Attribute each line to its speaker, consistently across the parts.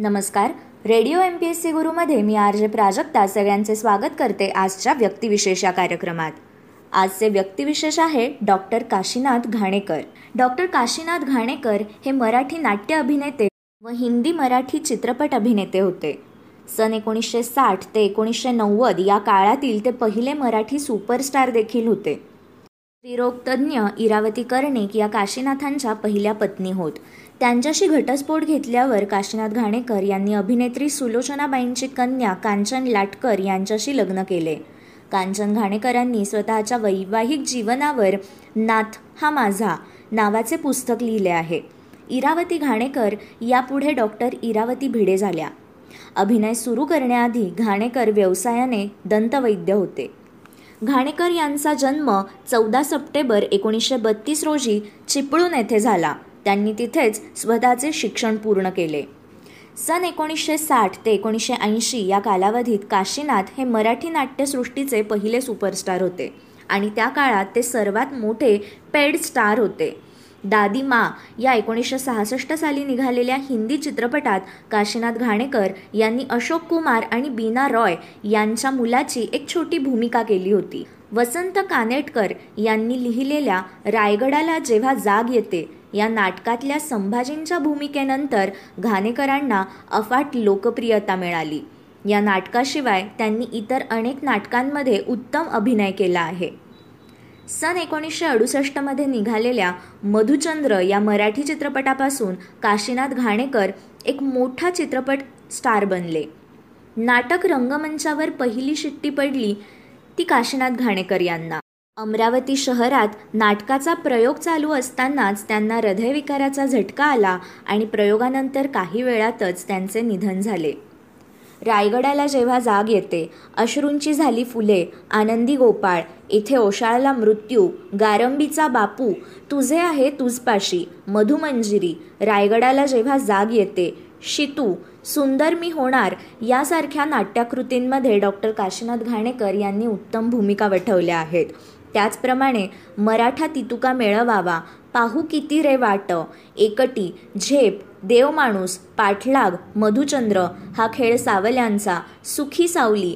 Speaker 1: नमस्कार. Radio M P S C गुरुमध्ये मी R J Prajakta सगळ्यांचे स्वागत करते आजच्या व्यक्तिविशेष या कार्यक्रमात. आजचे व्यक्तिविशेष आहे डॉक्टर काशीनाथ घाणेकर. डॉक्टर काशीनाथ घाणेकर हे मराठी नाट्य अभिनेते व हिंदी मराठी चित्रपट अभिनेते होते. सन एकोणीसशे साठ ते एकोणीसशे नव्वद या काळातील ते पहिले मराठी सुपरस्टार देखील होते. स्त्रीरोगतज्ञ इरावती कर्णिक या काशीनाथांच्या पहिल्या पत्नी होत. त्यांच्याशी घटस्फोट घेतल्यावर काशीनाथ घाणेकर यांनी अभिनेत्री सुलोचनाबाईंची कन्या कांचन लाटकर यांच्याशी लग्न केले. कांचन घाणेकरांनी स्वतःच्या वैवाहिक जीवनावर नाथ हा माझा नावाचे पुस्तक लिहिले आहे. इरावती घाणेकर यापुढे डॉक्टर इरावती भिडे झाल्या. अभिनय सुरू करण्याआधी घाणेकर व्यवसायाने दंतवैद्य होते. घाणेकर यांचा जन्म चौदा सप्टेंबर एकोणीसशे बत्तीस रोजी चिपळूण येथे झाला. त्यांनी तिथेच स्वतःचे शिक्षण पूर्ण केले. सन एकोणीसशे साठ ते एकोणीसशे ऐंशी या कालावधीत काशीनाथ हे मराठी नाट्यसृष्टीचे पहिले सुपरस्टार होते आणि त्या काळात ते सर्वात मोठे पेड स्टार होते. दादी मा या एकोणीसशे सहासष्ट साली निघालेल्या हिंदी चित्रपटात काशीनाथ घाणेकर यांनी अशोक कुमार आणि बीना रॉय यांच्या मुलाची एक छोटी भूमिका केली होती. वसंत कानेटकर यांनी लिहिलेल्या रायगडाला जेव्हा जाग येते या नाटकातल्या संभाजींच्या भूमिकेनंतर घाणेकरांना अफाट लोकप्रियता मिळाली. या नाटकाशिवाय त्यांनी इतर अनेक नाटकांमध्ये उत्तम अभिनय केला आहे. सन एकोणीसशे अडुसष्टमध्ये निघालेल्या मधुचंद्र या मराठी चित्रपटापासून काशीनाथ घाणेकर एक मोठा चित्रपट स्टार बनले. नाटक रंगमंचावर पहिली शिट्टी पडली ती काशीनाथ घाणेकर यांना. अमरावती शहरात नाटकाचा प्रयोग चालू असतानाच त्यांना हृदयविकाराचा झटका आला आणि प्रयोगानंतर काही वेळातच त्यांचे निधन झाले. रायगडाला जेव्हा जाग येते अश्रूंची झाली फुले आनंदी गोपाळ इथे ओशाळला मृत्यू गारंबीचा बापू तुझे आहे तुझपाशी मधुमंजिरी रायगडाला जेव्हा जाग येते शितू सुंदर मी होणार यासारख्या नाट्यकृतींमध्ये डॉक्टर काशीनाथ घाणेकर यांनी उत्तम भूमिका वठवल्या आहेत. त्याचप्रमाणे मराठा तितुका मेळवावा पाहू किती रे वाट. एकटी झेप देव माणूस पाठलाग मधुचंद्र हा खेळ सावल्यांचा सुखी सावली.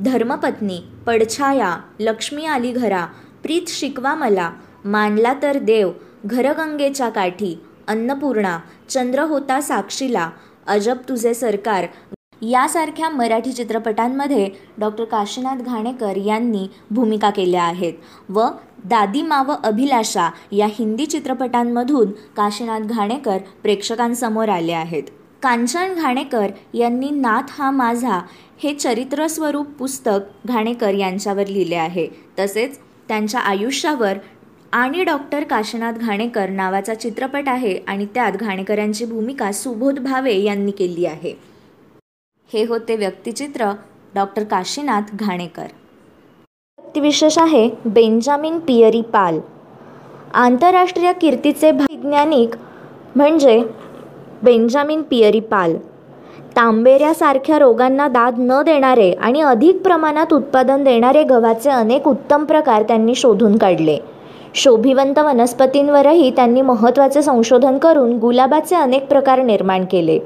Speaker 1: धर्मपत्नी पडछाया लक्ष्मी आली घरा प्रीत शिकवा मला. मानला तर देव घरगंगेच्या काठी. अन्नपूर्णा चंद्र होता साक्षीला. अजब तुझे सरकार यासारख्या मराठी चित्रपटांमध्ये डॉक्टर काशीनाथ घाणेकर यांनी भूमिका केल्या आहेत व दादी माव अभिलाषा या हिंदी चित्रपटांमधून काशीनाथ घाणेकर प्रेक्षकांसमोर आले आहेत. कांचन घाणेकर यांनी नाथ हा माझा हे चरित्रस्वरूप पुस्तक घाणेकर यांच्यावर लिहिले आहे. तसेच त्यांच्या आयुष्यावर आणि डॉक्टर काशीनाथ घाणेकर नावाचा चित्रपट आहे आणि त्यात घाणेकरांची भूमिका सुबोध भावे यांनी केली आहे. हे होते व्यक्तिचित्र डॉक्टर काशीनाथ घाणेकर. व्यक्तिविशेष आहे बेंजामिन पियरी पाल. आंतरराष्ट्रीय कीर्तीचे वैज्ञानिक म्हणजे बेंजामिन पियरी पाल. तांबेऱ्यासारख्या रोगांना दाद न देणारे आणि अधिक प्रमाणात उत्पादन देणारे गव्हाचे अनेक उत्तम प्रकार त्यांनी शोधून काढले. शोभिवंत वनस्पतींवरही त्यांनी महत्त्वाचे संशोधन करून गुलाबाचे अनेक प्रकार निर्माण केले.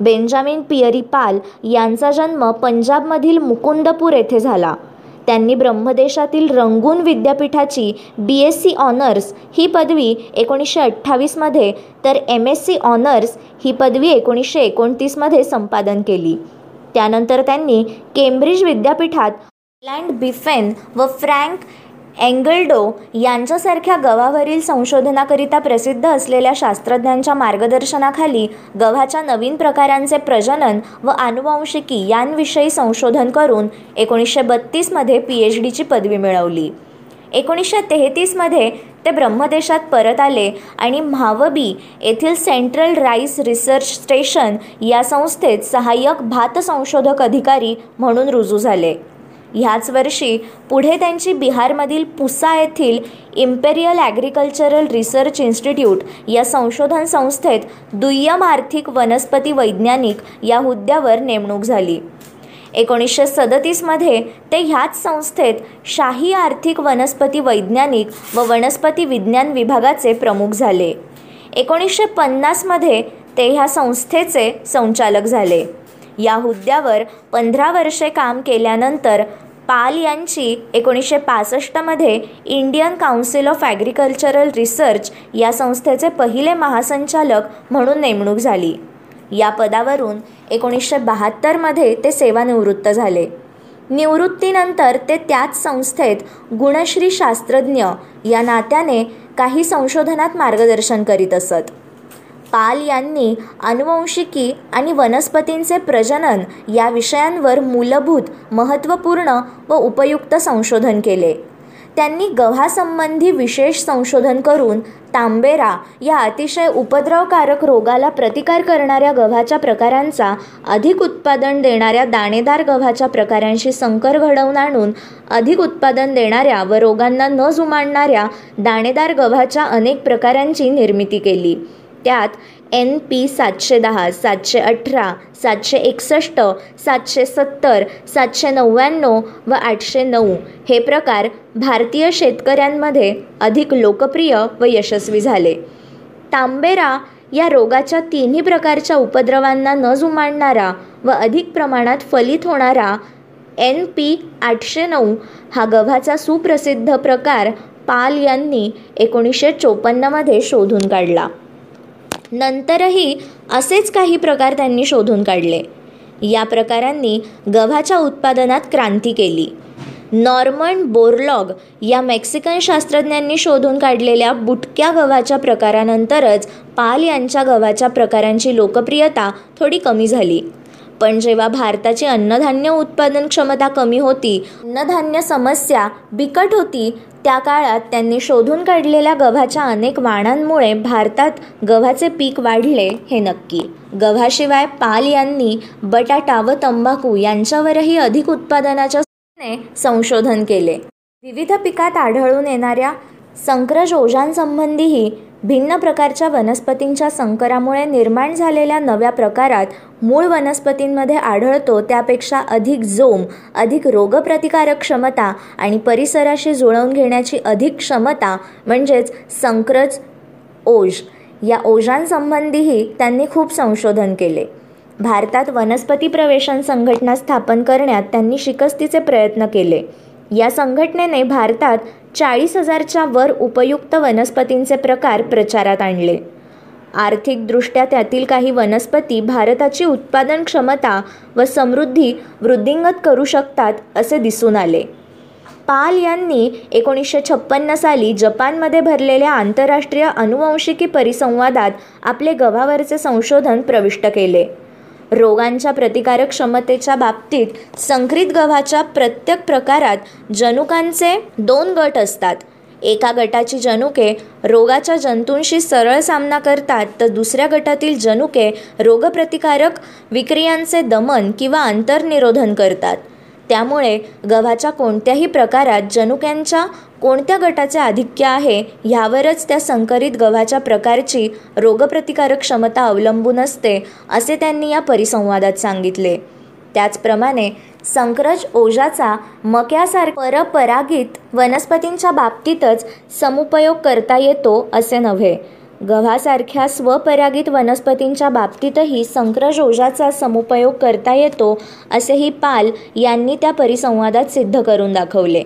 Speaker 1: बेंजामिन पियरी पाल यांचा जन्म पंजाबमधील मुकुंदपूर येथे झाला. त्यांनी ब्रह्मदेशातील रंगून विद्यापीठाची बी एस सी ऑनर्स ही पदवी एकोणीसशे अठ्ठावीसमध्ये तर एम एस सी ऑनर्स ही पदवी एकोणीसशे एकोणतीसमध्ये संपादन केली. त्यानंतर त्यांनी केम्ब्रिज विद्यापीठात लँड बिफेन व फ्रँक एंगलडो यांच्यासारख्या गव्हावरील संशोधनाकरिता प्रसिद्ध असलेल्या शास्त्रज्ञांच्या मार्गदर्शनाखाली गव्हाच्या नवीन प्रकारांचे प्रजनन व आनुवंशिकी यांविषयी संशोधन करून एकोणीसशे बत्तीसमध्ये पी एच डीची पदवी मिळवली. एकोणीसशे तेहतीसमध्ये ते ब्रह्मदेशात परत आले आणि म्हावबी येथील सेंट्रल राईस रिसर्च स्टेशन या संस्थेत सहाय्यक भात संशोधक अधिकारी म्हणून रुजू झाले. ह्याच वर्षी पुढे त्यांची बिहारमधील पुसा येथील इम्पेरियल ॲग्रिकल्चरल रिसर्च इन्स्टिट्यूट या संशोधन संस्थेत दुय्यम आर्थिक वनस्पती वैज्ञानिक या हुद्द्यावर नेमणूक झाली. एकोणीसशे सदतीसमध्ये ते ह्याच संस्थेत शाही आर्थिक वनस्पती वैज्ञानिक व वनस्पती विज्ञान विभागाचे प्रमुख झाले. एकोणीसशे पन्नासमध्ये ते ह्या संस्थेचे संचालक झाले. या हुद्द्यावर पंधरा वर्षे काम केल्यानंतर पाल यांची एकोणीसशे पासष्टमध्ये Indian council of agricultural research या संस्थेचे पहिले महासंचालक म्हणून नेमणूक झाली. या पदावरून एकोणीसशे बहात्तरमध्ये ते सेवानिवृत्त झाले. निवृत्तीनंतर ते त्याच संस्थेत गुणश्री शास्त्रज्ञ या नात्याने काही संशोधनात मार्गदर्शन करीत असत. पाल यांनी अनुवंशिकी आणि वनस्पतींचे प्रजनन या विषयांवर मूलभूत महत्त्वपूर्ण व उपयुक्त संशोधन केले. त्यांनी गव्हासंबंधी विशेष संशोधन करून तांबेरा या अतिशय उपद्रवकारक रोगाला प्रतिकार करणाऱ्या गव्हाच्या प्रकारांचा अधिक उत्पादन देणाऱ्या दाणेदार गव्हाच्या प्रकारांशी संकर घडवून आणून अधिक उत्पादन देणाऱ्या व रोगांना न जुमाडणाऱ्या दाणेदार गव्हाच्या अनेक प्रकारांची निर्मिती केली. त्यात एन पी सातशे दहा सातशे अठरा सातशे एकसष्ट सातशे सत्तर सातशे नव्याण्णव व आठशे नऊ हे प्रकार भारतीय शेतकऱ्यांमध्ये अधिक लोकप्रिय व यशस्वी झाले. तांबेरा या रोगाच्या तिन्ही प्रकारच्या उपद्रवांना न जुमाडणारा व अधिक प्रमाणात फलित होणारा एन पी आठशे नऊ हा गव्हाचा सुप्रसिद्ध प्रकार पाल यांनी एकोणीसशे चोपन्नमध्ये शोधून काढला. नंतरही असेच काही प्रकार त्यांनी शोधून काढले. या प्रकारांनी गव्हाच्या उत्पादनात क्रांती केली. नॉर्मन बोरलॉग या मेक्सिकन शास्त्रज्ञांनी शोधून काढलेल्या बुटक्या गव्हाच्या प्रकारानंतरच पाल यांच्या गव्हाच्या प्रकारांची लोकप्रियता थोडी कमी झाली. पण जेव्हा भारताची अन्नधान्य उत्पादन क्षमता कमी होती अन्नधान्य समस्या बिकट होती त्या काळात त्यांनी शोधून काढलेल्या गव्हाच्या अनेक वाणांमुळे भारतात गव्हाचे पीक वाढले हे नक्की. गव्हाशिवाय पाल यांनी बटाटा व तंबाखू यांच्यावरही अधिक उत्पादनाच्या संशोधन केले. विविध पिकात आढळून येणाऱ्या संक्रज ओझांसंबंधीही भिन्न प्रकारच्या वनस्पतींच्या संकरामुळे निर्माण झालेल्या नव्या प्रकारात मूळ वनस्पतींमध्ये आढळतो त्यापेक्षा अधिक जोम अधिक रोगप्रतिकारक क्षमता आणि परिसराशी जुळवून घेण्याची अधिक क्षमता म्हणजेच संक्रज ओझ या ओझांसंबंधीही त्यांनी खूप संशोधन केले. भारतात वनस्पती प्रवेशन संघटना स्थापन करण्यात त्यांनी शिकस्तीचे प्रयत्न केले. या संघटनेने भारतात चाळीस हजारच्या वर उपयुक्त वनस्पतींचे प्रकार प्रचारात आणले. आर्थिकदृष्ट्या त्यातील काही वनस्पती भारताची उत्पादन क्षमता व समृद्धी वृद्धिंगत करू शकतात असे दिसून आले. पाल यांनी एकोणीसशे छप्पन्न साली जपानमध्ये भरलेल्या आंतरराष्ट्रीय अनुवंशिकी परिसंवादात आपले गव्हावरचे संशोधन प्रविष्ट केले. रोगांच्या प्रतिकारक क्षमतेच्या बाबतीत संकरित गव्हाच्या प्रत्येक प्रकारात जनुकांचे दोन गट असतात. एका गटाची जनुके रोगाच्या जंतूंशी सरळ सामना करतात तर दुसऱ्या गटातील जनुके रोगप्रतिकारक विक्रियांचे दमन किंवा अंतर्निरोधन करतात. त्यामुळे गव्हाच्या कोणत्याही प्रकारात जनुक्यांच्या कोणत्या गटाचे आधिक्य आहे ह्यावरच त्या संकरित गव्हाच्या प्रकारची रोगप्रतिकारक क्षमता अवलंबून असते असे त्यांनी या परिसंवादात सांगितले. त्याचप्रमाणे संक्रज ओझाचा मक्यासारखा परपरागित वनस्पतींच्या बाबतीतच समुपयोग करता येतो असे नव्हे. गव्हासारख्या स्वपरागित वनस्पतींच्या बाबतीतही संक्रज ओझाचा समुपयोग करता येतो असेही पाल यांनी त्या परिसंवादात सिद्ध करून दाखवले.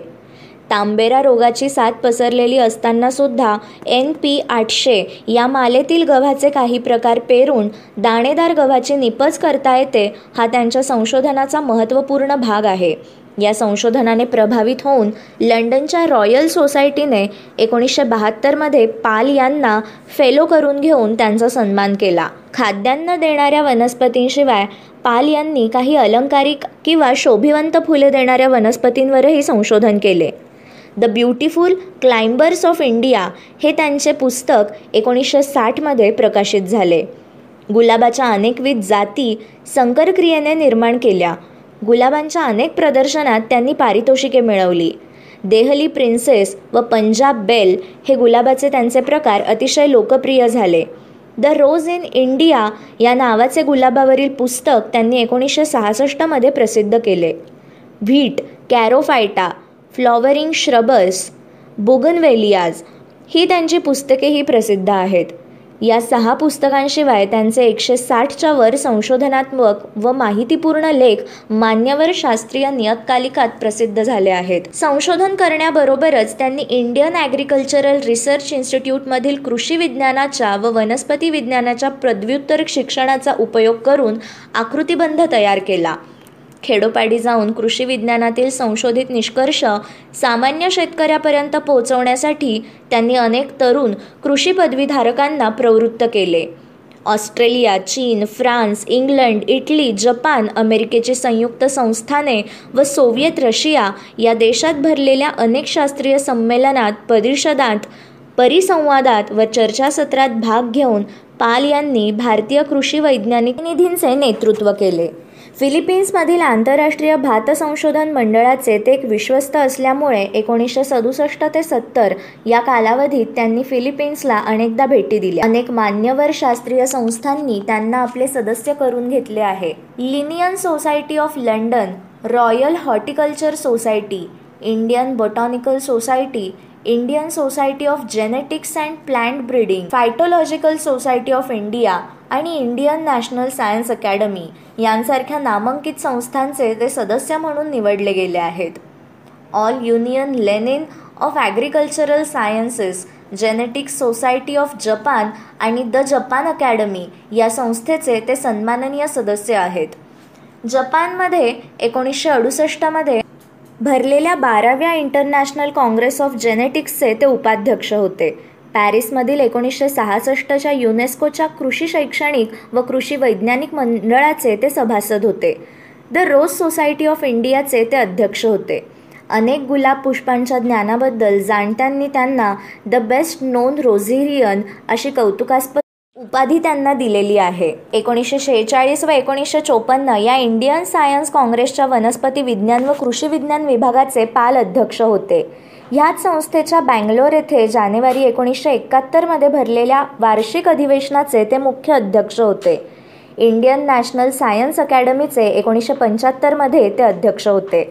Speaker 1: तांबेरा रोगाची साथ पसरलेली असताना सुद्धा एन पी आठशे या मालेतील गव्हाचे काही प्रकार पेरून दाणेदार गव्हाची निपज करता येते हा त्यांच्या संशोधनाचा महत्त्वपूर्ण भाग आहे. या संशोधनाने प्रभावित होऊन लंडनच्या रॉयल सोसायटीने एकोणीसशे बहात्तरमध्ये पाल यांना फेलो करून घेऊन त्यांचा सन्मान केला. खाद्यान्न देणाऱ्या वनस्पतींशिवाय पाल यांनी काही अलंकारिक किंवा शोभिवंत फुले देणाऱ्या वनस्पतींवरही संशोधन केले. The beautiful climbers of India हे त्यांचे पुस्तक एकोणीसशे साठमध्ये प्रकाशित झाले. गुलाबाच्या अनेकविध जाती संकरक्रियेने निर्माण केल्या. गुलाबांच्या अनेक प्रदर्शनात त्यांनी पारितोषिके मिळवली. देहली प्रिन्सेस व पंजाब बेल हे गुलाबाचे त्यांचे प्रकार अतिशय लोकप्रिय झाले. द रोज इन इंडिया या नावाचे गुलाबावरील पुस्तक त्यांनी एकोणीसशे सहासष्टमध्ये प्रसिद्ध केले. व्हीट कॅरोफायटा फ्लॉवरिंग श्रबर्स बुगनवेलियाज ही त्यांची पुस्तकेही प्रसिद्ध आहेत. या सहा पुस्तकांशिवाय त्यांचे एकशे साठच्या वर संशोधनात्मक व माहितीपूर्ण लेख मान्यवर शास्त्रीय नियतकालिकात प्रसिद्ध झाले आहेत. संशोधन करण्याबरोबरच त्यांनी इंडियन ॲग्रिकल्चरल रिसर्च इन्स्टिट्यूटमधील कृषी विज्ञानाच्या व वनस्पती विज्ञानाच्या पदव्युत्तर शिक्षणाचा उपयोग करून आकृतिबंध तयार केला. खेडोपाडी जाऊन कृषी विज्ञानातील संशोधित निष्कर्ष सामान्य शेतकऱ्यापर्यंत पोहोचवण्यासाठी त्यांनी अनेक तरुण कृषी पदवीधारकांना प्रवृत्त केले. ऑस्ट्रेलिया चीन फ्रान्स इंग्लंड इटली जपान अमेरिकेची संयुक्त संस्थाने व सोव्हिएत रशिया या देशात भरलेल्या अनेक शास्त्रीय संमेलनात परिषदांत परिसंवादात व चर्चासत्रात भाग घेऊन पाल यांनी भारतीय कृषी वैज्ञानिक निधींचे नेतृत्व केले. फिलिपिन्समधील आंतरराष्ट्रीय भात संशोधन मंडळाचे ते एक विश्वस्त असल्यामुळे एकोणीसशे सदुसष्ट ते सत्तर या कालावधीत त्यांनी फिलिपिन्सला अनेकदा भेटी दिल्या. अनेक मान्यवर शास्त्रीय संस्थांनी त्यांना आपले सदस्य करून घेतले आहे. Linnean society of London royal horticulture society Indian botanical society Indian society of genetics and plant breeding phytological society of India आणि इंडियन नॅशनल सायन्स अकॅडमी यांसारख्या नामांकित संस्थांचे ते सदस्य म्हणून निवडले गेले आहेत. All union Lenin of agricultural sciences genetics society of Japan आणि द जपान अकॅडमी या संस्थेचे ते सन्माननीय सदस्य आहेत. जपानमध्ये एकोणीसशे अडुसष्टमध्ये भरलेल्या बाराव्या इंटरनॅशनल काँग्रेस ऑफ जेनेटिक्सचे ते उपाध्यक्ष होते. पॅरिसमधील एकोणीसशे सहासष्टच्या युनेस्कोच्या कृषी शैक्षणिक व कृषी वैज्ञानिक मंडळाचे ते सभासद होते. द रोज सोसायटी ऑफ इंडियाचे ते अध्यक्ष होते. अनेक गुलाब पुष्पांच्या ज्ञानाबद्दल जाणत्यांनी त्यांना द बेस्ट नोन रोझेरियन अशी कौतुकास्पद उपाधी त्यांना दिलेली आहे. एकोणीसशे शेहेचाळीस व एकोणीसशे चोपन्न या इंडियन सायन्स काँग्रेसच्या वनस्पती विज्ञान व कृषी विज्ञान विभागाचे पाल अध्यक्ष होते. ह्याच संस्थेच्या बँगलोर येथे जानेवारी एकोणीसशे एकाहत्तरमध्ये भरलेल्या वार्षिक अधिवेशनाचे ते मुख्य अध्यक्ष होते. इंडियन नॅशनल सायन्स अकॅडमीचे एकोणीसशे पंच्याहत्तरमध्ये ते अध्यक्ष होते.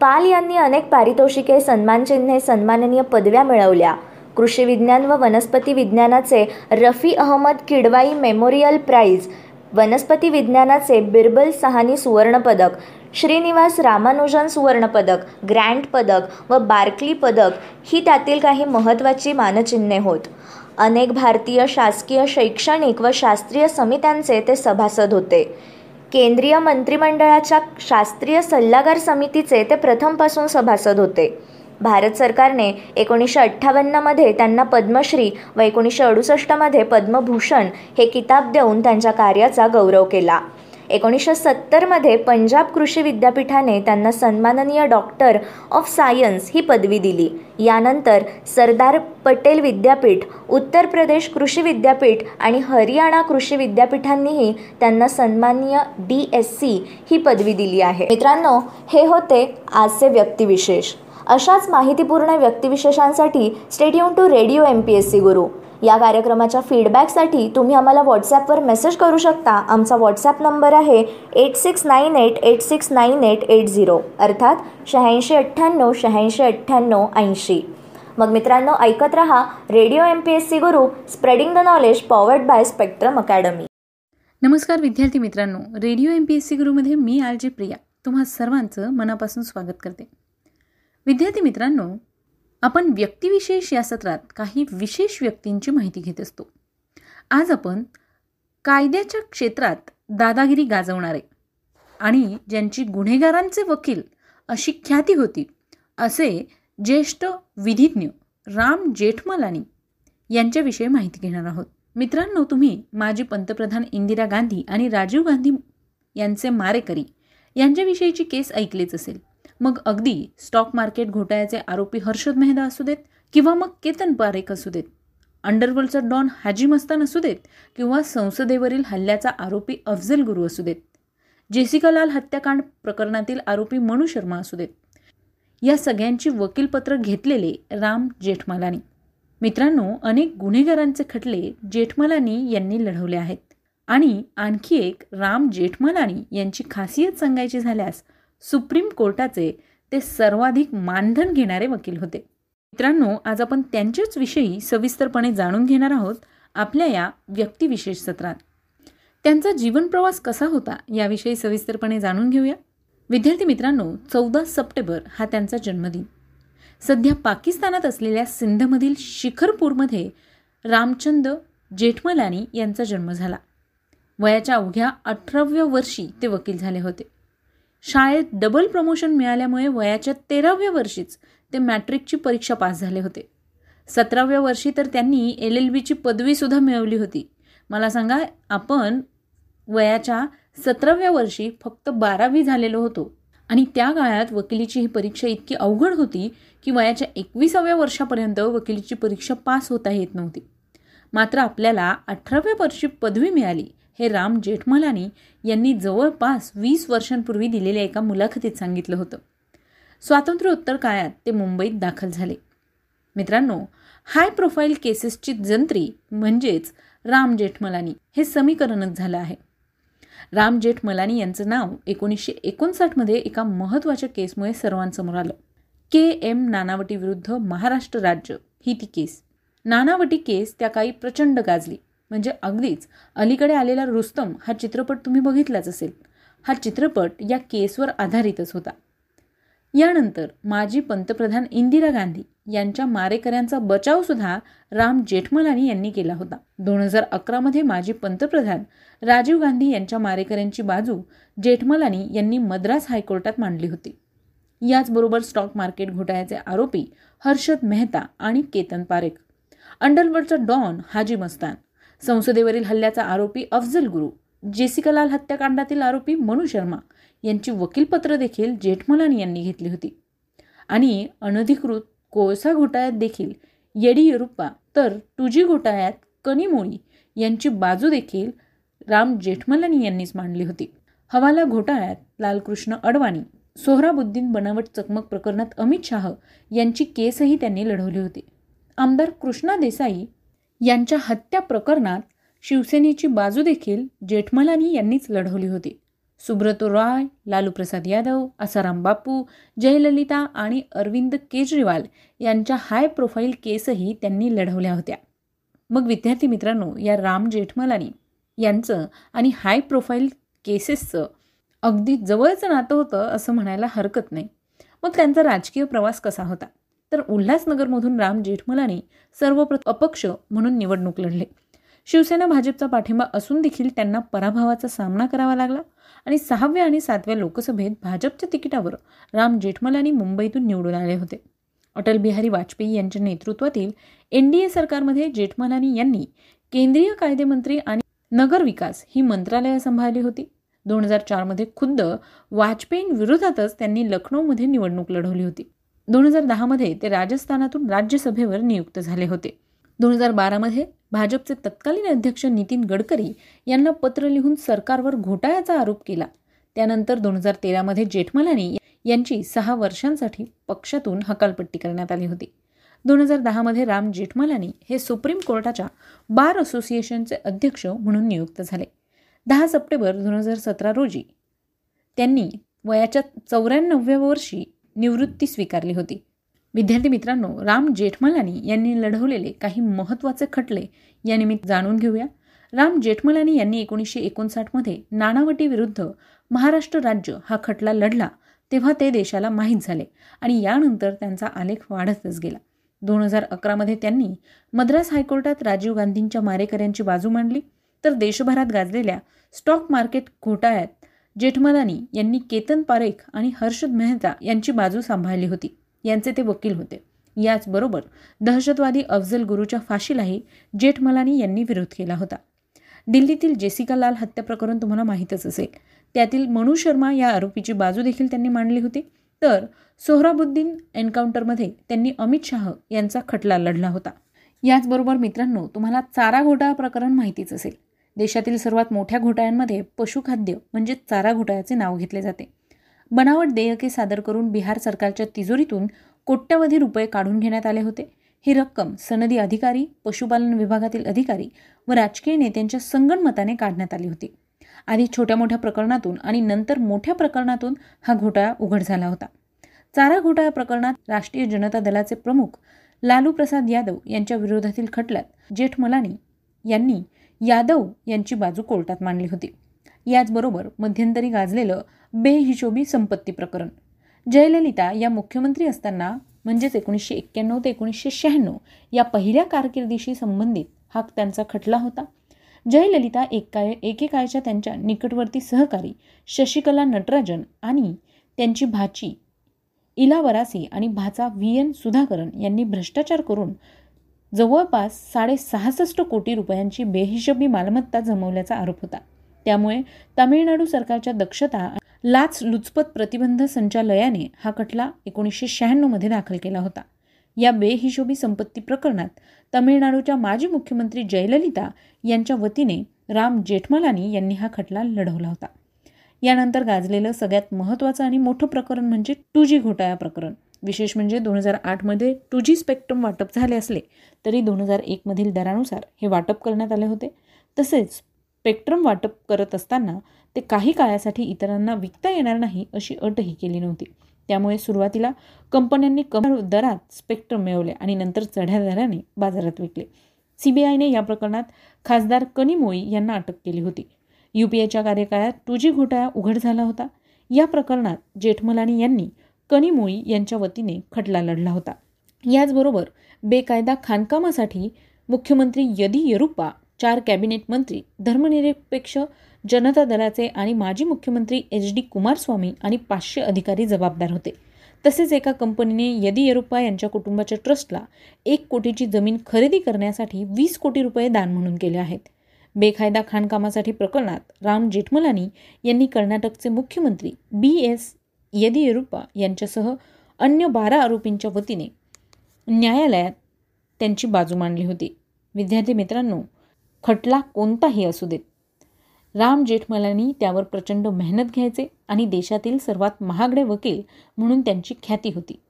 Speaker 1: पाल यांनी अनेक पारितोषिके सन्मानचिन्हे सन्माननीय पदव्या मिळवल्या. कृषी विज्ञान व वनस्पती विज्ञानाचे रफी अहमद किडवाई मेमोरियल प्राईज वनस्पती विज्ञानाचे बिरबल सहानी सुवर्णपदक श्रीनिवास रामानुजन सुवर्णपदक ग्रँड पदक व बार्कली पदक ही त्यातील काही महत्त्वाची मानचिन्हे होत. अनेक भारतीय शासकीय शैक्षणिक व शास्त्रीय समित्यांचे ते सभासद होते. केंद्रीय मंत्रिमंडळाच्या शास्त्रीय सल्लागार समितीचे ते प्रथमपासून सभासद होते. भारत सरकारने एकोणीसशे अठ्ठावन्नमध्ये त्यांना पद्मश्री व एकोणीसशे अडुसष्टमध्ये पद्मभूषण हे किताब देऊन त्यांच्या कार्याचा गौरव केला. एकोणीसशे सत्तरमध्ये पंजाब कृषी विद्यापीठाने त्यांना सन्माननीय डॉक्टर ऑफ सायन्स ही पदवी दिली. यानंतर सरदार पटेल विद्यापीठ उत्तर प्रदेश कृषी विद्यापीठ आणि हरियाणा कृषी विद्यापीठांनीही त्यांना सन्माननीय डी एस सी ही पदवी दिली आहे. मित्रांनो हे होते आजचे व्यक्तिविशेष. अशाच माहितीपूर्ण व्यक्तिविशेषांसाठी stay tuned to radio M P S C Guru. या कार्यक्रमाच्या फीडबॅकसाठी तुम्ही आम्हाला व्हॉट्सॲपवर मेसेज करू शकता. आमचा व्हॉट्सॲप नंबर आहे eight six nine eight eight six nine eight eight zero अर्थात शहाऐंशी अठ्ठ्याण्णव शहाऐंशी अठ्ठ्याण्णव ऐंशी. मग मित्रांनो ऐकत रहा radio M P S C Guru spreading the knowledge powered by Spectrum academy
Speaker 2: नमस्कार विद्यार्थी मित्रांनो radio M P S C गुरुमध्ये मी आर जे प्रिया. तुम्हा सर्वांचं मनापासून स्वागत करते. विद्यार्थी मित्रांनो आपण व्यक्तिविशेष या सत्रात काही विशेष व्यक्तींची माहिती घेत असतो. आज आपण कायद्याच्या क्षेत्रात दादागिरी गाजवणारे आणि ज्यांची गुन्हेगारांचे वकील अशी ख्याती होती असे ज्येष्ठ विधिज्ञ राम जेठमलानी यांच्याविषयी माहिती घेणार आहोत. मित्रांनो तुम्ही माजी पंतप्रधान इंदिरा गांधी आणि राजीव गांधी यांचे मारेकरी यांच्याविषयीची केस ऐकलीच असेल. मग अगदी स्टॉक मार्केट घोटाळ्याचे आरोपी हर्षद मेहदा असू देत किंवा मग केतन पारेख असू देत. अंडरवर्ल्डचा डॉन हाजी मस्तान असू देत किंवा संसदेवरील हल्ल्याचा आरोपी अफजल गुरु असू देत. जेसिका लाल हत्याकांड प्रकरणातील आरोपी मनु शर्मा असू देत. या सगळ्यांची वकीलपत्र घेतलेले राम जेठमालानी. मित्रांनो अनेक गुन्हेगारांचे खटले जेठमलानी यांनी लढवले आहेत. आणि आणखी एक राम जेठमलानी यांची खासियत सांगायची झाल्यास सुप्रीम कोर्टाचे ते सर्वाधिक मानधन घेणारे वकील होते. मित्रांनो आज आपण त्यांच्याच विषयी सविस्तरपणे जाणून घेणार आहोत आपल्या या व्यक्तिविशेष सत्रात. त्यांचा जीवनप्रवास कसा होता याविषयी सविस्तरपणे जाणून घेऊया. विद्यार्थी मित्रांनो चौदा सप्टेंबर हा त्यांचा जन्मदिन. सध्या पाकिस्तानात असलेल्या सिंधमधील शिखरपूरमध्ये रामचंद जेठमलानी यांचा जन्म झाला. वयाच्या अवघ्या अठराव्या वर्षी ते वकील झाले होते. शाळेत डबल प्रमोशन मिळाल्यामुळे वयाच्या तेराव्या वर्षीच ते मॅट्रिकची परीक्षा पास झाले होते. सतराव्या वर्षी तर त्यांनी एल एल बीची पदवीसुद्धा मिळवली होती. मला सांगा आपण वयाच्या सतराव्या वर्षी फक्त बारावी झालेलो होतो आणि त्या काळात वकिलीची ही परीक्षा इतकी अवघड होती की वयाच्या एकविसाव्या वर्षापर्यंत वकिलीची परीक्षा पास होता येत नव्हती. मात्र आपल्याला अठराव्या वर्षी पदवी मिळाली हे राम जेठमलानी यांनी जवळपास वीस वर्षांपूर्वी दिलेल्या एका मुलाखतीत सांगितलं होतं. स्वातंत्र्योत्तर काळात ते मुंबईत दाखल झाले. मित्रांनो हाय प्रोफाईल केसेसची जंत्री म्हणजेच राम जेठमलानी हे समीकरणच झालं आहे. राम जेठमलानी यांचं नाव एकोणीसशे एकोणसाठमध्ये एका महत्त्वाच्या केसमुळे सर्वांसमोर आलं. के. एम. नानावटी विरुद्ध महाराष्ट्र राज्य ही ती केस. नानावटी केस त्या काही प्रचंड गाजली. म्हणजे अगदीच अलीकडे आलेला रुस्तम हा चित्रपट तुम्ही बघितलाच असेल. हा चित्रपट या केसवर आधारितच होता. यानंतर माजी पंतप्रधान इंदिरा गांधी यांच्या मारेकऱ्यांचा बचावसुद्धा राम जेठमलानी यांनी केला होता. दोन हजार अकरामध्ये माजी पंतप्रधान राजीव गांधी यांच्या मारेकऱ्यांची बाजू जेठमलानी यांनी मद्रास हायकोर्टात मांडली होती. याचबरोबर स्टॉक मार्केट घोटाळ्याचे आरोपी हर्षद मेहता आणि केतन पारेख. अंडरवर्डचा डॉन हाजी मस्तान. संसदेवरील हल्ल्याचा आरोपी अफजल गुरु जेसिकालाल हत्याकांडातील आरोपी मनु शर्मा यांची वकीलपत्र देखील जेठमलानी यांनी घेतली होती. आणि अनधिकृत कोळसा घोटाळ्यात देखील येडियुरप्पा तर टुजी घोटाळ्यात कनिमोळी यांची बाजू देखील राम जेठमलानी यांनीच मांडली होती. हवाला घोटाळ्यात लालकृष्ण अडवाणी सोहराबुद्दीन बनावट चकमक प्रकरणात अमित शाह यांची केसही त्यांनी लढवली होती. आमदार कृष्णा देसाई यांच्या हत्या प्रकरणात शिवसेनेची बाजू देखील जेठमलानी यांनीच लढवली होती. सुब्रतो रॉय लालूप्रसाद यादव आसाराम बापू जयललिता आणि अरविंद केजरीवाल यांच्या हाय प्रोफाईल केसही त्यांनी लढवल्या होत्या. मग विद्यार्थी मित्रांनो या राम जेठमलानी यांचं आणि हाय प्रोफाईल केसेसचं अगदी जवळचं नातं होतं असं म्हणायला हरकत नाही. मग त्यांचा राजकीय प्रवास कसा होता? तर उल्हासनगरमधून राम जेठमलानी सर्व अपक्ष म्हणून निवडणूक लढले. शिवसेना भाजपचा पाठिंबा असून देखील त्यांना पराभवाचा सामना करावा लागला आणि सहाव्या आणि सातव्या लोकसभेत भाजपच्या तिकिटावर राम जेठमलानी मुंबईतून निवडून आले होते. अटल बिहारी वाजपेयी यांच्या नेतृत्वातील एन डी ए सरकारमध्ये जेठमलानी यांनी केंद्रीय कायदेमंत्री आणि नगर विकास ही मंत्रालयं सांभाळली होती. दोन हजार चारमध्ये खुद्द वाजपेयींविरोधातच त्यांनी लखनौमध्ये निवडणूक लढवली होती. दोन हजार दहामध्ये ते राजस्थानातून राज्यसभेवर नियुक्त झाले होते. दोन हजार बारामध्ये भाजपचे तत्कालीन अध्यक्ष नितीन गडकरी यांना पत्र लिहून सरकारवर घोटाळ्याचा आरोप केला. त्यानंतर दोन हजार तेरामध्ये जेठमलानी यांची सहा वर्षांसाठी पक्षातून हकालपट्टी करण्यात आली होती. दोन हजार दहामध्ये राम जेठमलानी हे सुप्रीम कोर्टाच्या बार असोसिएशनचे अध्यक्ष म्हणून नियुक्त झाले. दहा सप्टेंबर दोन हजार सतरा रोजी त्यांनी वयाच्या चौऱ्याण्णव्या वर्षी निवृत्ती स्वीकारली होती. विद्यार्थी मित्रांनो राम जेठमलानी यांनी लढवलेले काही महत्त्वाचे खटले यानिमित्त जाणून घेऊया. राम जेठमलानी यांनी एकोणीसशे एकोणसाठमध्ये नाणावटीविरुद्ध महाराष्ट्र राज्य हा खटला लढला तेव्हा ते देशाला माहीत झाले आणि यानंतर त्यांचा आलेख वाढतच गेला. दोन हजार अकरामध्ये त्यांनी मद्रास हायकोर्टात राजीव गांधींच्या मारेकऱ्यांची बाजू मांडली. तर देशभरात गाजलेल्या स्टॉक मार्केट घोटाळ्यात जेठमलानी यांनी केतन पारेख आणि हर्षद मेहता यांची बाजू सांभाळली होती. यांचे ते वकील होते. याचबरोबर दहशतवादी अफजल गुरुच्या फाशीलाही जेठमलानी यांनी विरोध केला होता. दिल्लीतील जेसिका लाल हत्या प्रकरण तुम्हाला माहीतच असेल. त्यातील मनु शर्मा या आरोपीची बाजू देखील त्यांनी मांडली होती. तर सोहराबुद्दीन एन्काउंटरमध्ये त्यांनी अमित शाह यांचा खटला लढला होता. याचबरोबर मित्रांनो तुम्हाला चारा घोटाळा प्रकरण माहितीच असेल. देशातील सर्वात मोठ्या घोटाळ्यांमध्ये पशुखाद्य म्हणजे चारा घोटाळ्याचे नाव घेतले जाते. बनावट देयके सादर करून बिहार सरकारच्या तिजोरीतून कोट्यवधी रुपये काढून घेण्यात आले होते. ही रक्कम सनदी अधिकारी पशुपालन विभागातील अधिकारी व राजकीय नेत्यांच्या संगणमताने काढण्यात आली होती. आधी छोट्या मोठ्या प्रकरणातून आणि नंतर मोठ्या प्रकरणातून हा घोटाळा उघड झाला होता. चारा घोटाळा प्रकरणात राष्ट्रीय जनता दलाचे प्रमुख लालू प्रसाद यादव यांच्या विरोधातील खटल्यात जेठमलानी यांनी यादव यांची बाजू कोर्टात मांडली होती. याचबरोबर मध्यंतरी गाजलेलं बेहिशोबी संपत्ती प्रकरण. जयललिता या मुख्यमंत्री असताना म्हणजेच एकोणीसशे एक्क्याण्णव ते एकोणीसशे शहाण्णव या पहिल्या कारकिर्दीशी संबंधित हा त्यांचा खटला होता. जयललिता एकाय एकेकाळच्या त्यांच्या निकटवर्ती सहकारी शशिकला नटराजन आणि त्यांची भाची इला वरासी आणि भाचा व्ही एन सुधाकरन यांनी भ्रष्टाचार करून जवळपास साडेसहासष्ट कोटी रुपयांची बेहिशोबी मालमत्ता जमवल्याचा आरोप होता. त्यामुळे तामिळनाडू सरकारच्या दक्षता लाच लुचपत प्रतिबंध संचालयाने हा खटला एकोणीसशे शहाण्णवमध्ये दाखल केला होता. या बेहिशोबी संपत्ती प्रकरणात तमिळनाडूच्या माजी मुख्यमंत्री जयललिता यांच्या वतीने राम जेठमलानी यांनी हा खटला लढवला होता. यानंतर गाजलेलं सगळ्यात महत्त्वाचं आणि मोठं प्रकरण म्हणजे टू जी घोटाळा प्रकरण. विशेष म्हणजे दोन हजार आठमध्ये टू जी स्पेक्ट्रम वाटप झाले असले तरी दोन हजार एकमधील दरानुसार हे वाटप करण्यात आले होते. तसेच स्पेक्ट्रम वाटप करत असताना ते काही काळासाठी इतरांना विकता येणार नाही अशी अटही केली नव्हती. त्यामुळे सुरुवातीला कंपन्यांनी कमी दरात स्पेक्ट्रम मिळवले आणि नंतर चढ्या दराने बाजारात विकले. सीबीआयने या प्रकरणात खासदार कनिमोई यांना अटक केली होती. यूपीएच्या कार्यकाळात टू जी घोटाळा उघड झाला होता. या प्रकरणात जेठमलानी यांनी कनिमोळी यांच्या वतीने खटला लढला होता. याचबरोबर बेकायदा खाणकामासाठी मुख्यमंत्री यदी येरुप्पा चार कॅबिनेट मंत्री धर्मनिरपेक्ष जनता दलाचे आणि माजी मुख्यमंत्री एच डी कुमारस्वामी आणि पाचशे अधिकारी जबाबदार होते. तसेच एका कंपनीने यदी येरुप्पा यांच्या कुटुंबाच्या ट्रस्टला एक कोटीची जमीन खरेदी करण्यासाठी वीस कोटी रुपये दान म्हणून केले आहेत. बेकायदा खाणकामासाठी प्रकरणात राम जेठमलानी यांनी कर्नाटकचे मुख्यमंत्री बी एस येदियुरप्पा यांच्यासह अन्य बारा आरोपींच्या वतीने न्यायालयात त्यांची बाजू मांडली होती. विद्यार्थी मित्रांनो खटला कोणताही असू देत. राम जेठमलानी त्यावर प्रचंड मेहनत घ्यायचे आणि देशातील सर्वात महागडे वकील म्हणून त्यांची ख्याती होती.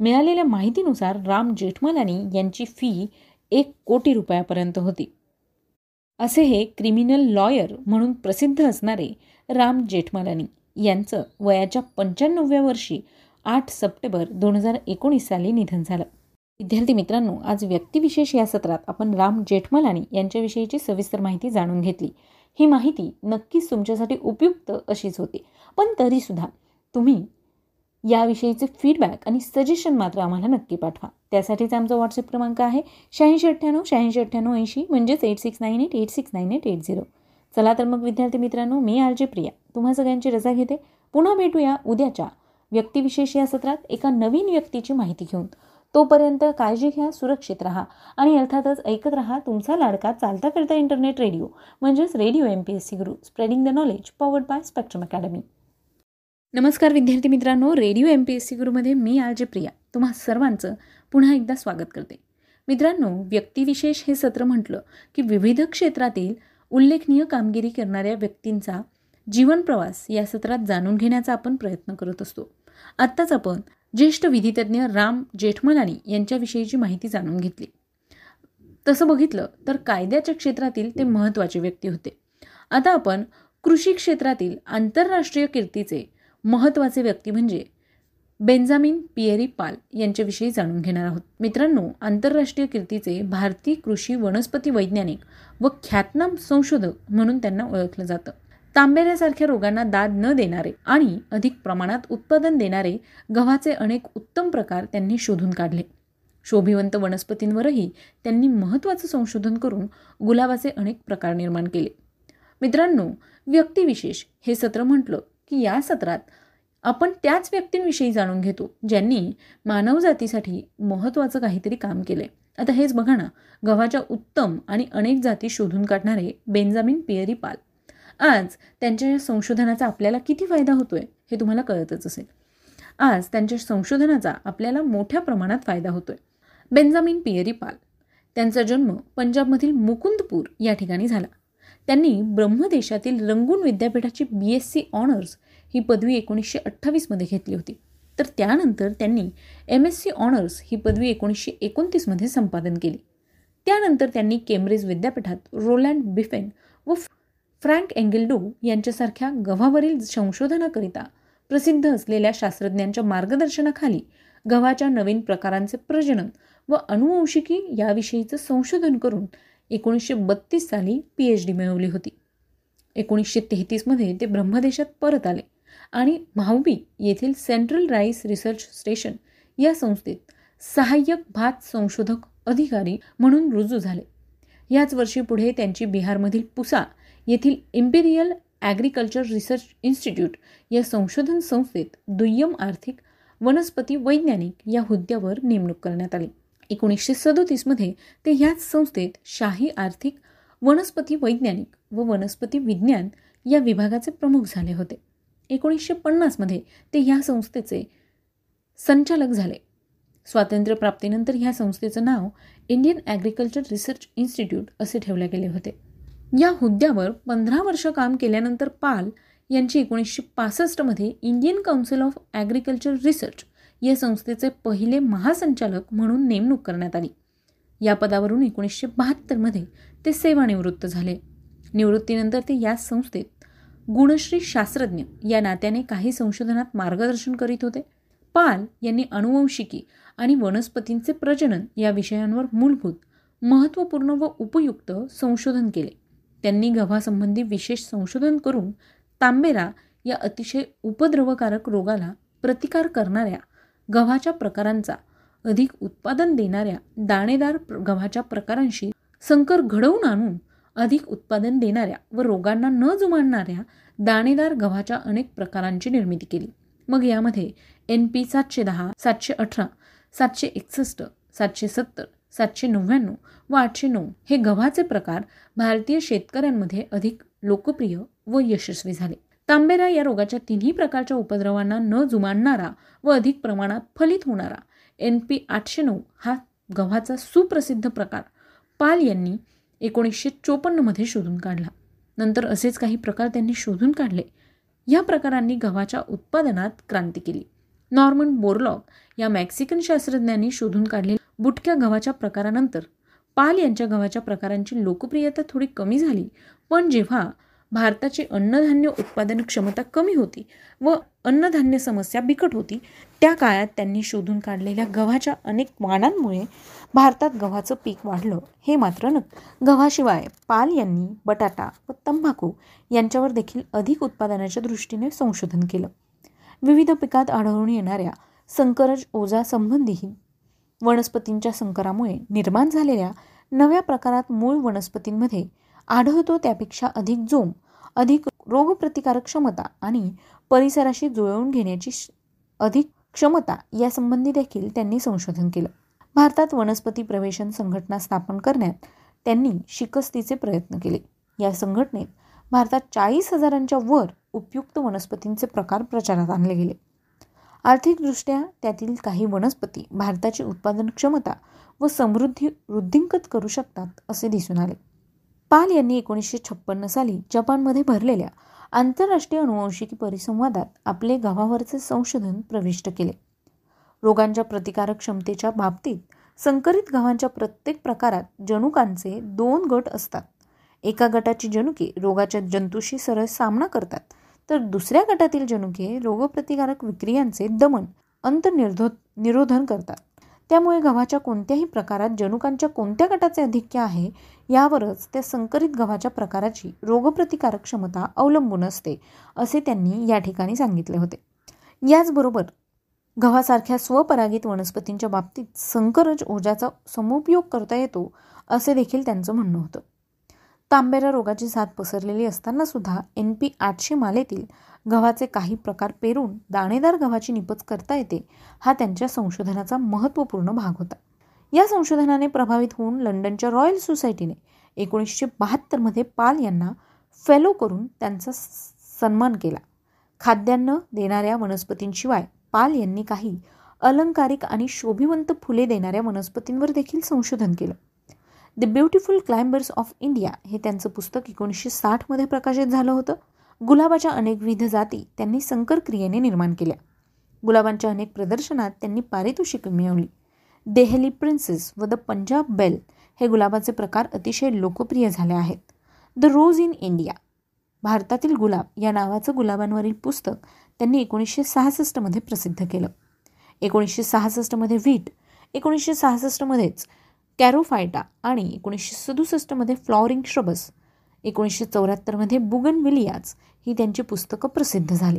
Speaker 2: मिळालेल्या माहितीनुसार राम जेठमलानी यांची फी एक कोटी रुपयापर्यंत होती. असे हे क्रिमिनल लॉयर म्हणून प्रसिद्ध असणारे राम जेठमलानी. यांचं वयाच्या पंच्याण्णव्या वर्षी आठ सप्टेंबर दोन हजार एकोणीस साली निधन झालं. विद्यार्थी मित्रांनो आज व्यक्तिविशेष या सत्रात आपण राम जेठमलानी यांच्याविषयीची सविस्तर माहिती जाणून घेतली. ही माहिती नक्कीच तुमच्यासाठी उपयुक्त अशीच होती. पण तरीसुद्धा तुम्ही याविषयीचे फीडबॅक आणि सजेशन मात्र आम्हाला नक्की पाठवा. त्यासाठीचा आमचा व्हॉट्सअप क्रमांक आहे शहाऐंशी अठ्ठ्याण्णव शहाऐंशी अठ्ठ्याण्णव ऐंशी म्हणजेच eight six nine eight eight six nine eight eight zero चला तर मग विद्यार्थी मित्रांनो मी आर जे प्रिया. तुम्हा सगळ्यांची रजा घेते. पुन्हा भेटूया उद्याच्या व्यक्तिविशेष या सत्रात एका नवीन व्यक्तीची माहिती घेऊन. तोपर्यंत काळजी घ्या सुरक्षित राहा आणि अर्थातच ऐकत राहा तुमचा लाडका चालता फिरता इंटरनेट रेडिओ म्हणजेच radio M P S C Guru spreading the knowledge powered by Spectrum academy. नमस्कार विद्यार्थी मित्रांनो radio M P S C गुरुमध्ये मी आर जे प्रिया. तुम्हा सर्वांचं पुन्हा एकदा स्वागत करते. मित्रांनो व्यक्तिविशेष हे सत्र म्हटलं की विविध क्षेत्रातील उल्लेखनीय कामगिरी करणाऱ्या व्यक्तींचा जीवनप्रवास या सत्रात जाणून घेण्याचा आपण प्रयत्न करत असतो. आत्ताच आपण ज्येष्ठ विधितज्ञ राम जेठमलानी यांच्याविषयीची माहिती जाणून घेतली. तसं बघितलं तर कायद्याच्या क्षेत्रातील ते महत्त्वाचे व्यक्ती होते. आता आपण कृषी क्षेत्रातील आंतरराष्ट्रीय कीर्तीचे महत्त्वाचे व्यक्ती म्हणजे बेंजामिन पिएरी पाल यांच्याविषयी जाणून घेणार आहोत. मित्रांनो आंतरराष्ट्रीय कीर्तीचे भारतीय कृषी वनस्पती वैज्ञानिक व ख्यातनाम संशोधक म्हणून त्यांना ओळखलं जातं. तांबेऱ्यासारख्या रोगांना दाद न देणारे आणि अधिक प्रमाणात उत्पादन देणारे गव्हाचे अनेक उत्तम प्रकार त्यांनी शोधून काढले. शोभिवंत वनस्पतींवरही त्यांनी महत्त्वाचं संशोधन करून गुलाबाचे अनेक प्रकार निर्माण केले. मित्रांनो व्यक्तिविशेष हे सत्र म्हटलं की या सत्रात आपण त्याच व्यक्तींविषयी जाणून घेतो ज्यांनी मानवजातीसाठी महत्त्वाचं काहीतरी काम केले आता हेच बघा ना गव्हाच्या उत्तम आणि अनेक जाती शोधून काढणारे बेंजामिन पियरी पाल. आज त्यांच्या संशोधनाचा आपल्याला किती फायदा होतोय हे तुम्हाला कळतच असेल. आज त्यांच्या संशोधनाचा आपल्याला मोठ्या प्रमाणात फायदा होतोय. बेंजामिन पियरी पाल. त्यांचा जन्म पंजाबमधील मुकुंदपूर या ठिकाणी झाला. त्यांनी ब्रह्मदेशातील रंगून विद्यापीठाची बी एस सी ऑनर्स ही पदवी एकोणीसशे अठ्ठावीसमध्ये घेतली होती. तर त्यानंतर त्यांनी एम एस सी ऑनर्स ही पदवी एकोणीसशे एकोणतीसमध्ये संपादन केली. त्यानंतर त्यांनी केम्ब्रिज विद्यापीठात रोलँड बिफेन व फ्रँक एंगेल्डो यांच्यासारख्या गव्हावरील संशोधनाकरिता प्रसिद्ध असलेल्या शास्त्रज्ञांच्या मार्गदर्शनाखाली गव्हाच्या नवीन प्रकारांचे प्रजनन व अनुवंशिकी याविषयीचं संशोधन करून एकोणीसशे बत्तीस साली पी एच डी मिळवली होती. एकोणीसशे तेहतीसमध्ये ते ब्रह्मदेशात परत आले. आणि भाऊबी येथील सेंट्रल राईस रिसर्च स्टेशन या संस्थेत सहाय्यक भात संशोधक अधिकारी म्हणून रुजू झाले. याच वर्षी पुढे त्यांची बिहारमधील पुसा येथील इम्पेरियल ॲग्रिकल्चर रिसर्च इन्स्टिट्यूट या संशोधन संस्थेत दुय्यम आर्थिक वनस्पती वैज्ञानिक या हुद्द्यावर नेमणूक करण्यात आली. एकोणीसशे सदोतीसमध्ये ते ह्याच संस्थेत शाही आर्थिक वनस्पती वैज्ञानिक व वनस्पती विज्ञान या विभागाचे प्रमुख झाले होते. एकोणीसशे पन्नासमध्ये ते ह्या संस्थेचे संचालक झाले. स्वातंत्र्यप्राप्तीनंतर ह्या संस्थेचं नाव इंडियन ॲग्रिकल्चर रिसर्च इन्स्टिट्यूट असे ठेवले गेले होते. या हुद्द्यावर पंधरा वर्ष काम केल्यानंतर पाल यांची एकोणीसशे पासष्टमध्ये Indian council of agriculture research या संस्थेचे पहिले महासंचालक म्हणून नेमणूक करण्यात आली. या पदावरून एकोणीसशे बहात्तरमध्ये ते सेवानिवृत्त झाले. निवृत्तीनंतर ते या संस्थेत गुणश्री शास्त्रज्ञ या नात्याने काही संशोधनात मार्गदर्शन करीत होते. पाल यांनी अनुवंशिकी आणि वनस्पतींचे प्रजनन या विषयांवर मूलभूत महत्त्वपूर्ण व उपयुक्त संशोधन केले. त्यांनी गव्हासंबंधी विशेष संशोधन करून तांबेरा या अतिशय उपद्रवकारक रोगाला प्रतिकार करणाऱ्या गव्हाच्या प्रकारांचा अधिक उत्पादन देणाऱ्या दाणेदार गव्हाच्या प्रकारांशी संकर घडवून आणून अधिक उत्पादन देणाऱ्या व रोगांना न जुमानणाऱ्या दाणेदार गव्हाच्या अनेक प्रकारांची निर्मिती केली. मग यामध्ये एन पी सातशे दहा सातशे अठरा सातशे एकसष्ट सातशे सत्तर सातशे नव्याण्णव व आठशे नऊ हे गव्हाचे प्रकार भारतीय शेतकऱ्यांमध्ये अधिक लोकप्रिय व यशस्वी झाले. तांबेरा या रोगाच्या तिन्ही प्रकारच्या उपद्रवांना न जुमानणारा व अधिक प्रमाणात फलित होणारा एन पी आठशे नऊ हा गव्हाचा सुप्रसिद्ध प्रकार. पाल यांनी एकोणीसशे चोपन्नमध्ये शोधून काढला. नंतर असेच काही प्रकार त्यांनी शोधून काढले. या प्रकारांनी गव्हाच्या उत्पादनात क्रांती केली. नॉर्मन बोरलॉग या मेक्सिकन शास्त्रज्ञांनी शोधून काढले बुटक्या गव्हाच्या प्रकारानंतर पाल यांच्या गव्हाच्या प्रकारांची लोकप्रियता थोडी कमी झाली. पण जेव्हा भारताची अन्नधान्य उत्पादन क्षमता कमी होती व अन्नधान्य समस्या बिकट होती त्या काळात त्यांनी शोधून काढलेल्या गव्हाच्या अनेक वाणांमुळे भारतात गव्हाचं पीक वाढलं हे मात्र न गव्हाशिवाय पाल यांनी बटाटा व तंबाखू यांच्यावर देखील अधिक उत्पादनाच्या दृष्टीने संशोधन केलं. विविध पिकात आढळून येणाऱ्या संकरज ओजा संबंधीही वनस्पतींच्या संकरामुळे निर्माण झालेल्या नव्या प्रकारात मूळ वनस्पतींमध्ये आढळतो त्यापेक्षा अधिक जोम अधिक रोगप्रतिकारक क्षमता आणि परिसराशी जुळवून घेण्याची अधिक क्षमता यासंबंधी देखील त्यांनी संशोधन केलं. भारतात वनस्पती प्रवेशन संघटना स्थापन करण्यात त्यांनी शिकस्तीचे प्रयत्न केले. या संघटनेत भारतात चाळीस हजारांच्या वर उपयुक्त वनस्पतींचे प्रकार प्रचारात आणले गेले. आर्थिकदृष्ट्या त्यातील काही वनस्पती भारताची उत्पादन क्षमता व समृद्धी वृद्धिंकत करू शकतात असे दिसून आले. पाल यांनी एकोणीसशे छप्पन्न साली जपानमध्ये भरलेल्या आंतरराष्ट्रीय अनुवंशिकी परिसंवादात आपले गव्हावरचे संशोधन प्रविष्ट केले. रोगांच्या प्रतिकारक क्षमतेच्या बाबतीत संकरित गव्हांच्या प्रत्येक प्रकारात जनुकांचे दोन गट असतात. एका गटाची जनुके रोगाच्या जंतूशी सरळ सामना करतात तर दुसऱ्या गटातील जनुके रोगप्रतिकारक विक्रियांचे दमन अंतनिर्धो निरोधन करतात. त्यामुळे गव्हाच्या कोणत्याही प्रकारात जनुकांच्या कोणत्या गटाचे अधिक्य आहे यावरच त्या संकरित गव्हाच्या प्रकाराची रोगप्रतिकारक क्षमता अवलंबून असते असे त्यांनी या ठिकाणी सांगितले होते. याचबरोबर गव्हासारख्या स्वपरागित वनस्पतींच्या बाबतीत संकरज ओजाचा समुपयोग करता येतो असे देखील त्यांचं म्हणणं होतं. तांबेरा रोगाची साथ पसरलेली असताना सुद्धा एन पी आठशे मालेतील गव्हाचे काही प्रकार पेरून दाणेदार गव्हाची निपज करता येते हा त्यांच्या संशोधनाचा महत्त्वपूर्ण भाग होता. या संशोधनाने प्रभावित होऊन लंडनच्या रॉयल सोसायटीने एकोणीसशे बहात्तरमध्ये पाल यांना फेलो करून त्यांचा सन्मान केला. खाद्यान्न देणाऱ्या वनस्पतींशिवाय पाल यांनी काही अलंकारिक आणि शोभिवंत फुले देणाऱ्या वनस्पतींवर देखील संशोधन केलं. The beautiful climbers of India हे त्यांचं पुस्तक एकोणीसशे साठमध्ये प्रकाशित झालं होतं. गुलाबाच्या अनेकविध जाती त्यांनी संकर क्रियेने निर्माण केल्या. गुलाबांच्या अनेक प्रदर्शनात त्यांनी पारितोषिक मिळवली. देहली प्रिन्सेस व द पंजाब बेल हे गुलाबाचे प्रकार अतिशय लोकप्रिय झाले आहेत. द रोज इन इंडिया भारतातील गुलाब या नावाचं गुलाबांवरील पुस्तक त्यांनी एकोणीसशे सहासष्टमध्ये प्रसिद्ध केलं. एकोणीसशे सहासष्टमध्ये व्हीट एकोणीसशे सहासष्टमध्येच कॅरोफायटा आणि एकोणीसशे सदुसष्टमध्ये फ्लॉरिंग श्रबस एकोणीसशे चौऱ्याहत्तरमध्ये बुगन विलियाज ही त्यांची पुस्तकं प्रसिद्ध झाली.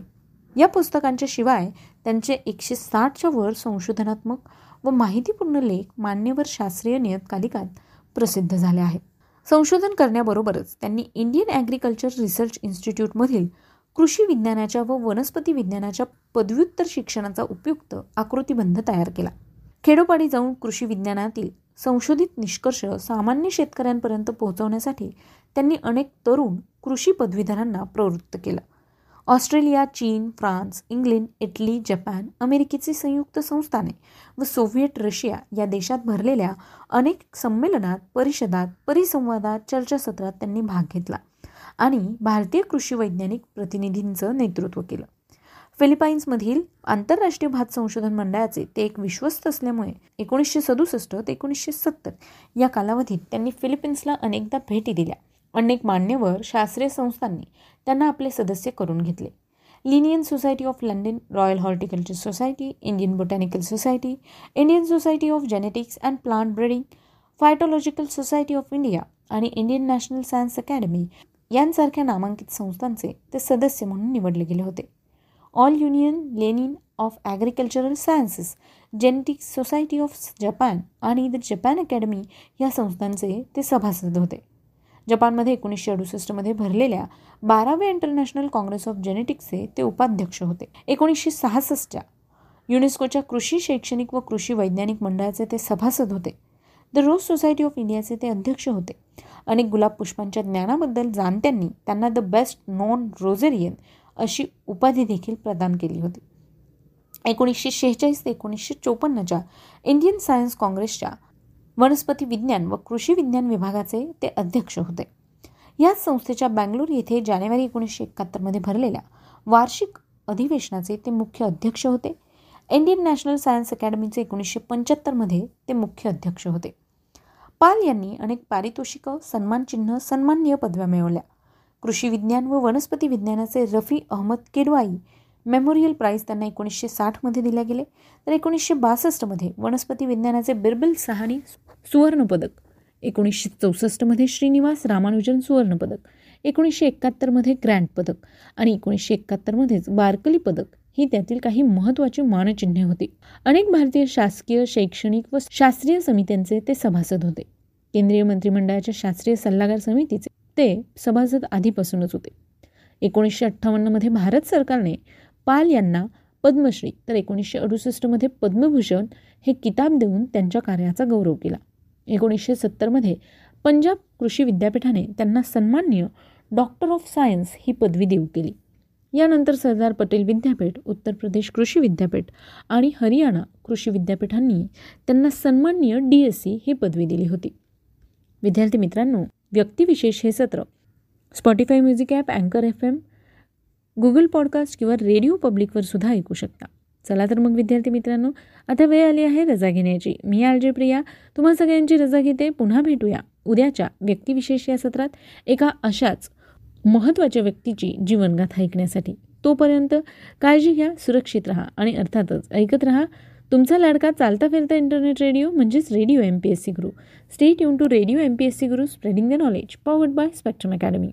Speaker 2: या पुस्तकांच्या शिवाय त्यांचे एकशे साठच्या वर संशोधनात्मक व माहितीपूर्ण लेख मान्यवर शास्त्रीय नियतकालिकात प्रसिद्ध झाले आहेत. संशोधन करण्याबरोबरच त्यांनी इंडियन ॲग्रिकल्चर रिसर्च इन्स्टिट्यूटमधील कृषी विज्ञानाच्या व वनस्पती विज्ञानाच्या पदव्युत्तर शिक्षणाचा उपयुक्त आकृतीबंध तयार केला. खेडोपाडी जाऊन कृषी विज्ञानातील संशोधित निष्कर्ष सामान्य शेतकऱ्यांपर्यंत पोहोचवण्यासाठी त्यांनी अनेक तरुण कृषी पदवीधरांना प्रवृत्त केलं. ऑस्ट्रेलिया चीन फ्रान्स इंग्लंड इटली जपान अमेरिकेचे संयुक्त संस्थाने व सोव्हिएट रशिया या देशात भरलेल्या अनेक संमेलनात परिषदात परिसंवादात चर्चासत्रात त्यांनी भाग घेतला. आणि भारतीय कृषी वैज्ञानिक प्रतिनिधींचं नेतृत्व केलं. फिलिपाईन्समधील आंतरराष्ट्रीय भात संशोधन मंडळाचे ते एक विश्वस्त असल्यामुळे एकोणीसशे सदुसष्ट ते एकोणीसशे सत्तर या कालावधीत त्यांनी फिलिपिन्सला अनेकदा भेटी दिल्या. अनेक मान्यवर शास्त्रीय संस्थांनी त्यांना आपले सदस्य करून घेतले. Linnean society of London royal horticulture society Indian botanical society Indian society of genetics and plant breeding phytological society of India आणि इंडियन नॅशनल सायन्स अकॅडमी यांसारख्या नामांकित संस्थांचे ते सदस्य म्हणून निवडले गेले होते. All union Lenin of agricultural sciences genetics society of Japan आणि द जपान अकॅडमी या संस्थांचे ते सभासद होते. जपानमध्ये एकोणीसशे अडुसष्टमध्ये भरलेल्या बाराव्या इंटरनॅशनल काँग्रेस ऑफ जेनेटिक्सचे ते उपाध्यक्ष होते. एकोणीसशे सहासष्टच्या युनेस्कोच्या कृषी शैक्षणिक व कृषी वैज्ञानिक मंडळाचे ते सभासद होते. द रोज सोसायटी ऑफ इंडियाचे ते अध्यक्ष होते. अनेक गुलाब पुष्पांच्या ज्ञानाबद्दल जाणत्यांनी त्यांना द बेस्ट नॉन रोझेरियन अशी उपाधी देखील प्रदान केली होती. एकोणीसशे शेहेचाळीस ते एकोणीसशे चोपन्नच्या इंडियन सायन्स काँग्रेसच्या वनस्पती विज्ञान व कृषी विज्ञान विभागाचे ते अध्यक्ष होते. याच संस्थेच्या बँगलोर येथे जानेवारी एकोणीसशे एकाहत्तरमध्ये भरलेल्या वार्षिक अधिवेशनाचे ते मुख्य अध्यक्ष होते. इंडियन नॅशनल सायन्स अकॅडमीचे एकोणीसशे पंच्याहत्तरमध्ये ते मुख्य अध्यक्ष होते. पाल यांनी अनेक पारितोषिकं सन्मानचिन्ह सन्माननीय पदव्या मिळवल्या. कृषी विज्ञान व वनस्पती विज्ञानाचे रफी अहमद किडवाई मेमोरियल प्राईज त्यांना एकोणीसशे साठमध्ये दिल्या गेले. तर एकोणीसशे बासष्टमध्ये वनस्पती विज्ञानाचे बिरबल सहानी सुवर्णपदक. एकोणीसशे चौसष्टमध्ये श्रीनिवास रामानुजन सुवर्णपदक. एकोणीसशे एकाहत्तरमध्ये ग्रँड पदक. आणि एकोणीसशे एकाहत्तरमध्येच बारकली पदक ही त्यातील काही महत्त्वाची मानचिन्हे होती. अनेक भारतीय शासकीय शैक्षणिक व शास्त्रीय समित्यांचे ते सभासद होते. केंद्रीय मंत्रिमंडळाच्या शास्त्रीय सल्लागार समितीचे. ते सभासद आधीपासूनच होते. एकोणीसशे अठ्ठावन्नमध्ये भारत सरकारने पाल यांना पद्मश्री तर एकोणीसशे अडुसष्टमध्ये पद्मभूषण हे किताब देऊन त्यांच्या कार्याचा गौरव केला. एकोणीसशे सत्तरमध्ये पंजाब कृषी विद्यापीठाने त्यांना सन्माननीय डॉक्टर ऑफ सायन्स ही पदवी देऊ केली. यानंतर सरदार पटेल विद्यापीठ उत्तर प्रदेश कृषी विद्यापीठ आणि हरियाणा कृषी विद्यापीठांनी त्यांना सन्माननीय डी एस सी ही पदवी दिली होती. विद्यार्थी मित्रांनो व्यक्तिविशेष हे सत्र. स्पॉटीफाय म्युझिक ॲप अँकर एफ एम गुगल पॉडकास्ट किंवा रेडिओ पब्लिकवर सुद्धा ऐकू शकता. चला तर मग विद्यार्थी मित्रांनो आता वेळ आली आहे रजा घेण्याची. मी आलजे प्रिया. तुम्हा सगळ्यांची रजा घेते. पुन्हा भेटूया. उद्याच्या व्यक्तिविशेष या सत्रात एका अशाच महत्त्वाच्या व्यक्तीची जीवनगाथा ऐकण्यासाठी. तोपर्यंत काळजी घ्या सुरक्षित राहा आणि अर्थातच ऐकत राहा. तुमचा लाडका चालता फिरता इंटरनेट रेडिओ म्हणजेच radio M P S C Guru stay युन to radio M P S C Guru spreading the knowledge powered by Spectrum academy